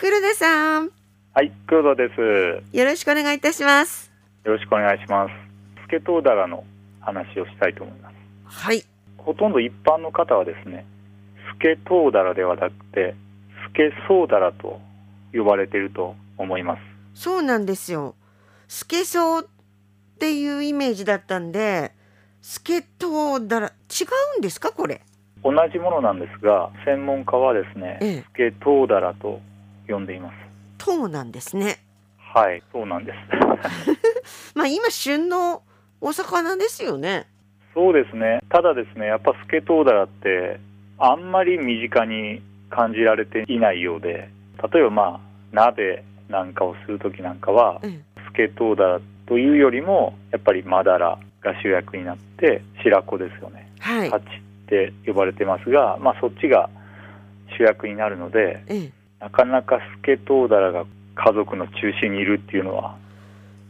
黒田さんはい、黒田です。よろしくお願いいたしますよろしくお願いします。スケトウダラの話をしたいと思います。はいほとんど一般の方はですね、スケトウダラではなくて、スケソウダラと呼ばれていると思います。そうなんですよスケソウっていうイメージだったんでスケトウダラ違うんですかこれ？同じものなんですが、専門家はですね、ええスケトウダラと呼んでいます。トウなんですねはい、そうなんです。まあ今旬のお魚ですよねそうですね。ただですね、やっぱスケトウダラってあんまり身近に感じられていないようで、例えばまあ鍋なんかをするときなんかは、えスケトウダラというよりもやっぱりマダラが主役になって白子ですよね。はいハチって呼ばれてますが、まあそっちが主役になるので、ええなかなかスケトウダラが家族の中心にいるっていうのは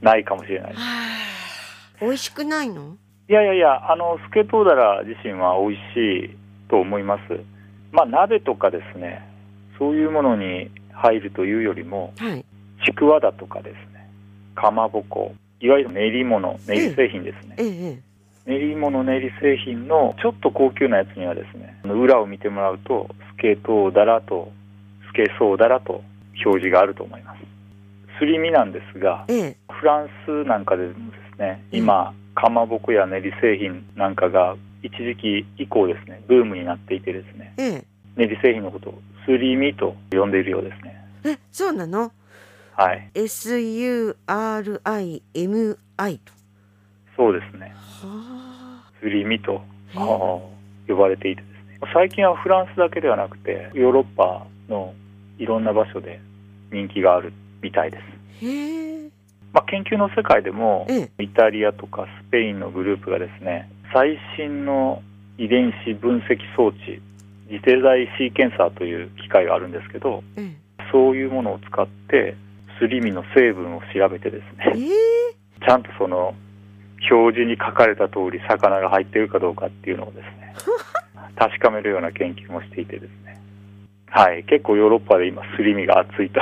ないかもしれないです。はあ美味しくないの？いやいやいや、あの、スケトウダラ自身は美味しいと思います。まあ、鍋とかですね、そういうものに入るというよりも、はいちくわだとかですね、かまぼこ、いわゆる練り物、練り製品ですね。ええええ練り物、練り製品のちょっと高級なやつにはですね、裏を見てもらうと、スケトウダラと、スケソウダラと表示があると思います。すり身なんですが、ええ。フランスなんかでもですね、今、かまぼこや練り製品なんかが一時期以降ですね、ブームになっていてですね、ええ。練り製品のことをすり身と呼んでいるようですね。えそうなの？はい、SURIMI と。そうですね。はあ。すり身と呼ばれていてですね、最近はフランスだけではなくて、ヨーロッパのいろんな場所で人気があるみたいです。まあ、研究の世界でも、ええ。イタリアとかスペインのグループがですね最新の遺伝子分析装置次世代シーケンサーという機械があるんですけどえそういうものを使ってすり身の成分を調べてですえねえちゃんとその表示に書かれた通り魚が入っているかどうかっていうのをですね 確かめるような研究もしていてですねはい。結構ヨーロッパで今すり身が熱いと。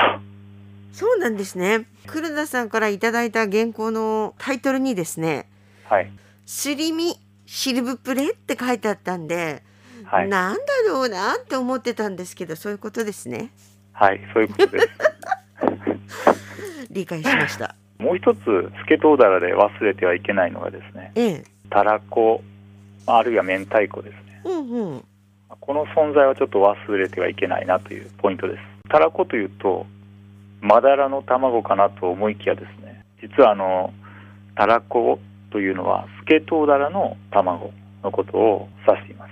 そうなんですね。黒田さんからいただいた原稿のタイトルにですねはい「すり身シルブプレ」って書いてあったんで、はい。なんだろうなって思ってたんですけどそういうことですね。はいそういうことです。理解しました。もう一つスケトウダラで忘れてはいけないのがですねええ。たらこあるいは明太子ですね。うんうんこの存在はちょっと忘れてはいけないなというポイントです。たらこというとマダラの卵かなと思いきやですね。実はあのたらこというのはスケトウダラの卵のことを指しています。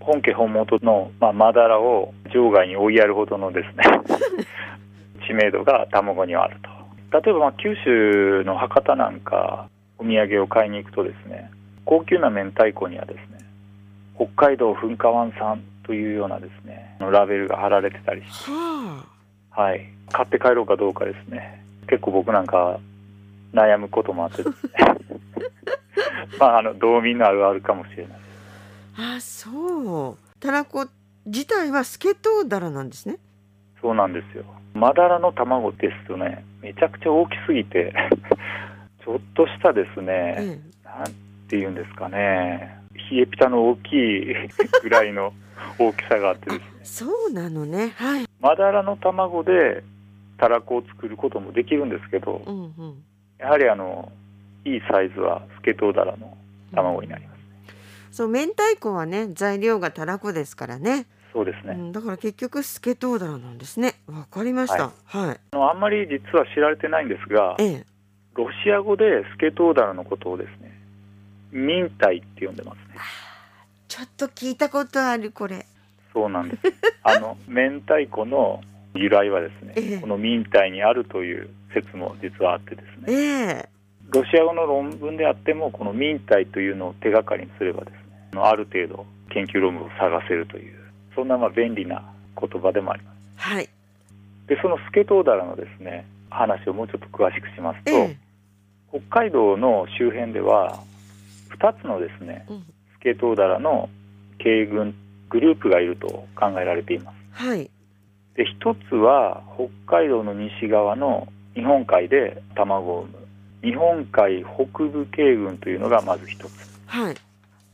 本家本元の、まあ、マダラを場外に追いやるほどのですね 知名度が卵にはあると。例えばまあ九州の博多なんかお土産を買いに行くとですね高級な明太子にはですね北海道噴火湾産というようなですねラベルが貼られてたりして、ははい、買って帰ろうかどうかですね。結構僕なんか悩むこともあって。ですねまああの道民のあるあるかもしれない。ああそう。たらこ自体はスケトウダラなんですね。そうなんですよ。マダラの卵ですとねめちゃくちゃ大きすぎて ちょっとしたですね、えなんていうんですかね冷えピタの大きいぐらいの大きさがあってですね。えそうなのね。はい。マダラの卵でたらこを作ることもできるんですけどうんうん。やはりあのいいサイズはスケトウダラの卵になります、そう明太子はね材料がたらこですからね、そうですね、うん、だから結局スケトウダラなんですね。わかりました。はい、あのあんまり実は知られてないんですがええ。ロシア語でスケトウダラのことをですねミンタイって呼んでますね。ちょっと聞いたことあるこれ。そうなんです。あの明太子の由来はですね、ええ。このミンタイにあるという説も実はあってですえね。えロシア語の論文であってもこのミンタイというのを手がかりにすればですねある程度研究論文を探せるというそんなまあ便利な言葉でもあります。はい。でそのスケトウダラのですね話をもうちょっと詳しくしますと、ええ。北海道の周辺では2つのですねうん。スケトウダラの軽群グループがいると考えられています。はい。で一つは北海道の西側の日本海で卵を産む。日本海北部系群というのがまず一つ。はい。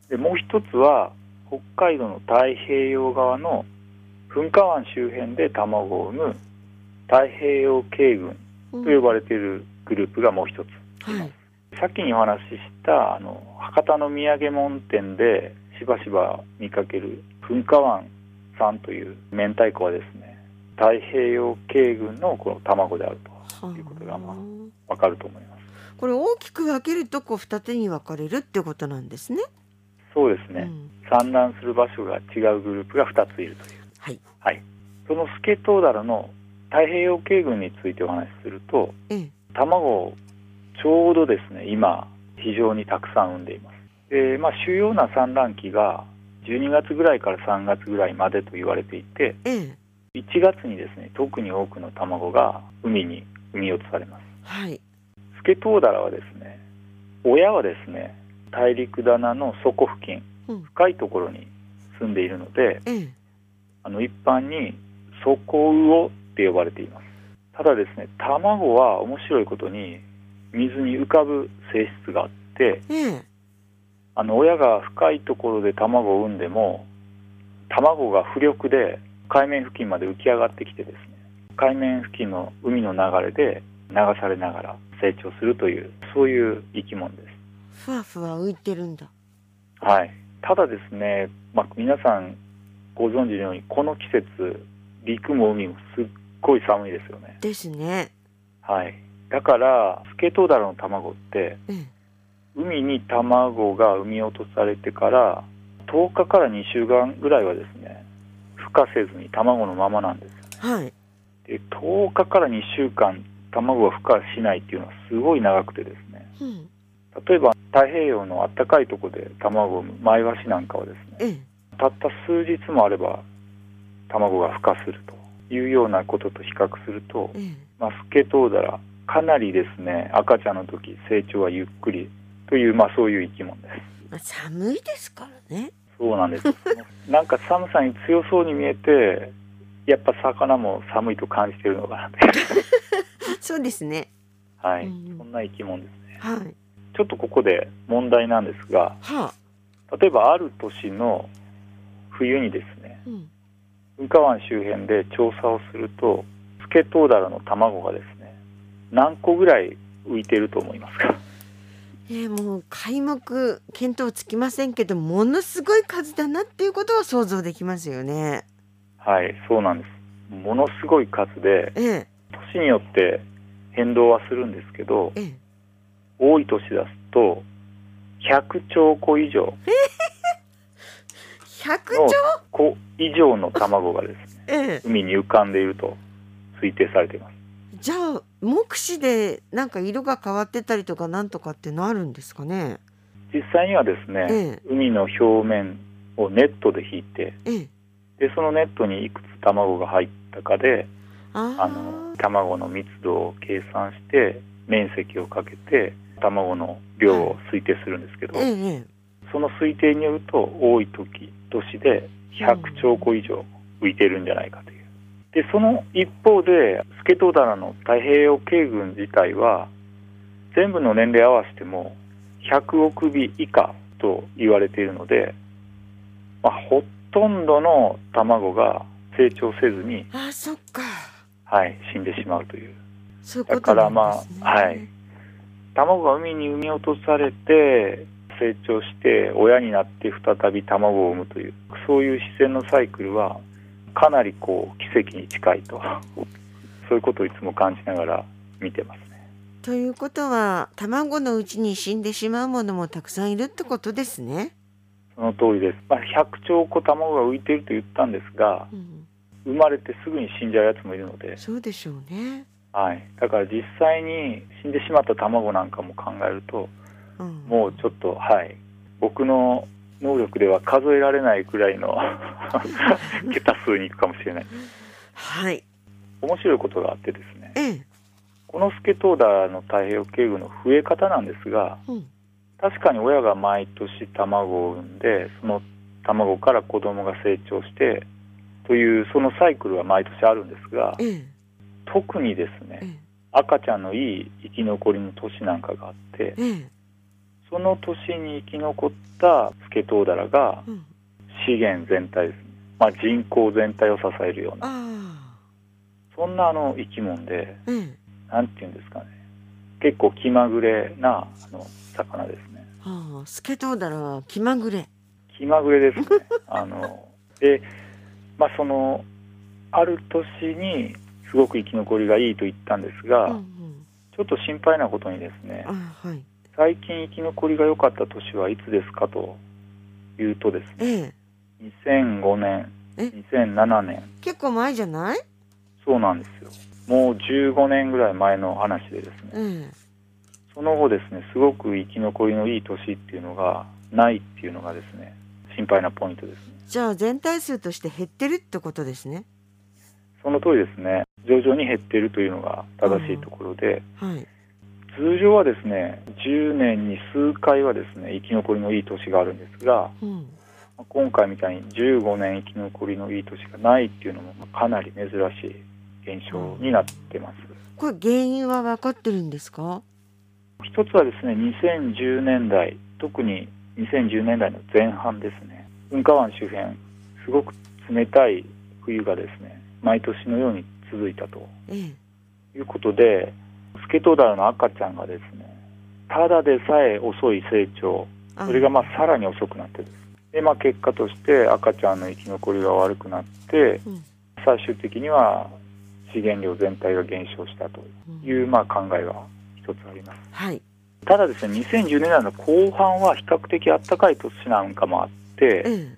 でもう一つは北海道の太平洋側の噴火湾周辺で卵を産む太平洋系群うんと呼ばれているグループがもう一つはい。さっきにお話ししたあの博多の土産物店でしばしば見かける噴火湾さんという明太子はですね太平洋系群のこの卵であるとはいうことがまああわかると思いますこれ大きく分けるとこう二手に分かれるってことなんですね。そうですね、うん産卵する場所が違うグループが2ついるというはい。はいそのスケトウダラの太平洋系群についてお話しするとええ。卵をちょうどですね今非常にたくさん産んでいますで、まあ、主要な産卵期が12月ぐらいから3月ぐらいまでと言われていてええ。1月にですね特に多くの卵が海に産み落とされますはい。スケトウダラはですね親はですね大陸棚の底付近うん。深いところに住んでいるのでええ。あの一般に底魚って呼ばれていますただですね卵は面白いことに水に浮かぶ性質があってええ。あの親が深いところで卵を産んでも卵が浮力で海面付近まで浮き上がってきてですね海面付近の海の流れで流されながら成長するというそういう生き物ですふわふわ浮いてるんだ。はい、ただですね、まあ、皆さんご存知のようにこの季節陸も海もすっごい寒いですよね、ですね。はい、だからスケトウダラの卵ってええ。海に卵が産み落とされてから10日から2週間ぐらいはですね孵化せずに卵のままなんですよはい。で10日から2週間卵が孵化しないっていうのはすごい長くてですねうん。例えば太平洋のあったかいところで卵を産むマイワシなんかはですねええ。たった数日もあれば卵が孵化するというようなことと比較すると、ええ。まあ、スケトウダラかなりですね赤ちゃんの時成長はゆっくりという、まあ、そういう生き物ですまあ、寒いですからね。そうなんです なんか寒さに強そうに見えてやっぱ魚も寒いと感じてるのかな そうですね。はい、うんそんな生き物ですねはい。ちょっとここで問題なんですがはあ。例えばある年の冬にですねうん。噴火湾周辺で調査をするとスケトウダラの卵がですね何個ぐらい浮いてると思いますか？ええ、もう開目見当つきませんけど、ものすごい数だなっていうことは想像できますよね。はいそうなんですものすごい数でええ。年によって変動はするんですけどええ。多い年出すと100兆個以上百の兆。個以上の卵がですねええ。海に浮かんでいると推定されていますじゃあ目視でなんか色が変わってたりとかなんとかってなるんですかね？実際にはですね、ええ海の表面をネットで引いてええ。でそのネットにいくつ卵が入ったかでああの卵の密度を計算して面積をかけて卵の量を推定するんですけど。その推定によると多い時年で100兆個以上浮いてるんじゃないかというでその一方でスケトウダラの太平洋系群自体は全部の年齢合わせても100億尾以下と言われているので、まあ、ほとんどの卵が成長せずに、あ、そっか。はい、死んでしまうというそういうね。だからまあはい卵が海に産み落とされて成長して親になって再び卵を産むというそういう自然のサイクルはかなりこう奇跡に近いと。そういうことをいつも感じながら見てますね。ということは卵のうちに死んでしまうものもたくさんいるってことですね。その通りです、まあ、100兆個卵が浮いていると言ったんですがうん、生まれてすぐに死んじゃうやつもいるので、そうでしょうね。はい、だから実際に死んでしまった卵なんかも考えるとうん、もうちょっとはい。僕の能力では数えられないくらいの 桁数にいくかもしれないはい。面白いことがあってですねええ。このスケトウダラの太平洋系群の増え方なんですがうん。確かに親が毎年卵を産んでその卵から子供が成長してというそのサイクルは毎年あるんですがええ特にですねええ赤ちゃんのいい生き残りの年なんかがあってええその年に生き残ったスケトウダラがうん。資源全体です。ね、まあ、人口全体を支えるような。あそんなあの生き物であええなんていうんですかね。結構気まぐれなあの魚ですね。はあスケトウダラは気まぐれ。気まぐれですね。あのでまあそのある年にすごく生き残りがいいと言ったんですが、うんうん。ちょっと心配なことにですねあはい最近生き残りが良かった年はいつですか？というとですねええ。2005年え？2007年。結構前じゃない？そうなんですよ。もう15年ぐらい前の話でですね。ええ。その後ですねすごく生き残りのいい年っていうのがないっていうのがですね心配なポイントですね。じゃあ全体数として減ってるってことですね。その通りですね。徐々に減っているというのが正しいところで、はい通常はですね10年に数回はですね生き残りのいい年があるんですがうん。今回みたいに15年生き残りのいい年がないっていうのもかなり珍しい現象になってます。これ原因は分かってるんですか？一つはですね2010年代特に2010年代の前半ですね。噴火湾周辺すごく冷たい冬がですね毎年のように続いたとええ。いうことでスケトウダラの赤ちゃんがですねただでさえ遅い成長あそれがまあさらに遅くなってですで、まあ、結果として赤ちゃんの生き残りが悪くなってうん。最終的には資源量全体が減少したとうん。いうまあ考えが一つあります。はい。ただですね2010年代の後半は比較的暖かい年なんかもあってええ。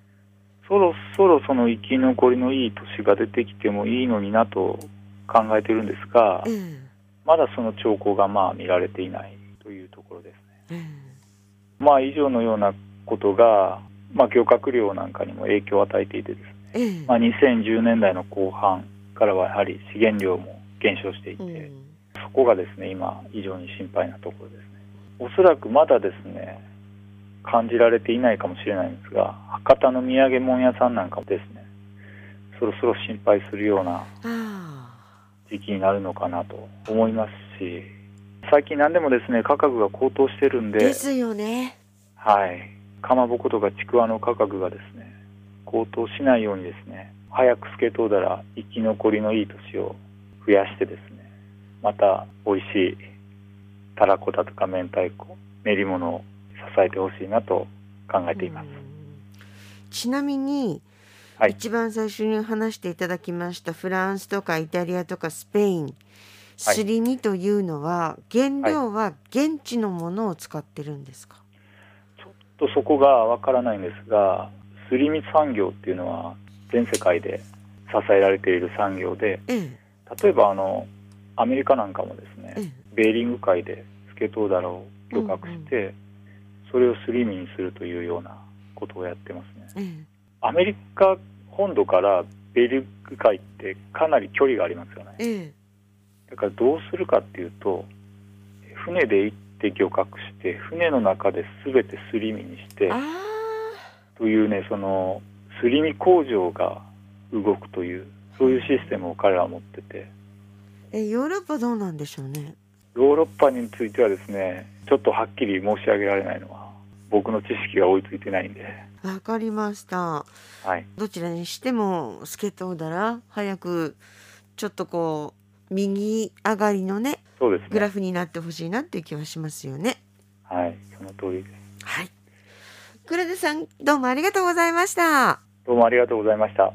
そろそろその生き残りのいい年が出てきてもいいのになと考えてるんですがええまだその兆候がまあ見られていないというところですね。えまあ以上のようなことが、まあ、漁獲量なんかにも影響を与えていてですね、ええ。えまあ、2010年代の後半からはやはり資源量も減少していて、うん。そこがですね今非常に心配なところですね。おそらくまだですね感じられていないかもしれないんですが博多の土産物屋さんなんかもですねそろそろ心配するようなあ時期になるのかなと思いますし最近何でもですね価格が高騰してるんでですよね。はい、かまぼことかちくわの価格がですね高騰しないようにですね早くスケトウダラ生き残りのいい年を増やしてですねまた美味しいたらこだとか明太子練り物を支えてほしいなと考えています、うん。ちなみに、はい。一番最初に話していただきましたフランスとかイタリアとかスペイン。すり身というのは原料は現地のものを使ってるんですか、とそこがわからないんですがすり身産業っていうのは全世界で支えられている産業でええ。例えばあのアメリカなんかもですねええ。ベーリング海でスケトウダラを漁獲して、それをすり身にするというようなことをやってますね。ええアメリカ本土からベーリング海ってかなり距離がありますよね。ええ。だからどうするかっていうと、船で行って漁獲して、船の中で全てすり身にしてあというね、そのすり身工場が動くという、そういうシステムを彼らは持ってて、ーえヨーロッパどうなんでしょうね。ヨーロッパについてはですね、ちょっとはっきり申し上げられないのは、僕の知識が追いついてないんで、わかりました。はい、どちらにしてもスケトウダラ早くちょっとこう右上がりのねそうですね。グラフになってほしいなっていう気はしますよね。はい、その通りです。はい。黒田さんどうもありがとうございました。どうもありがとうございました。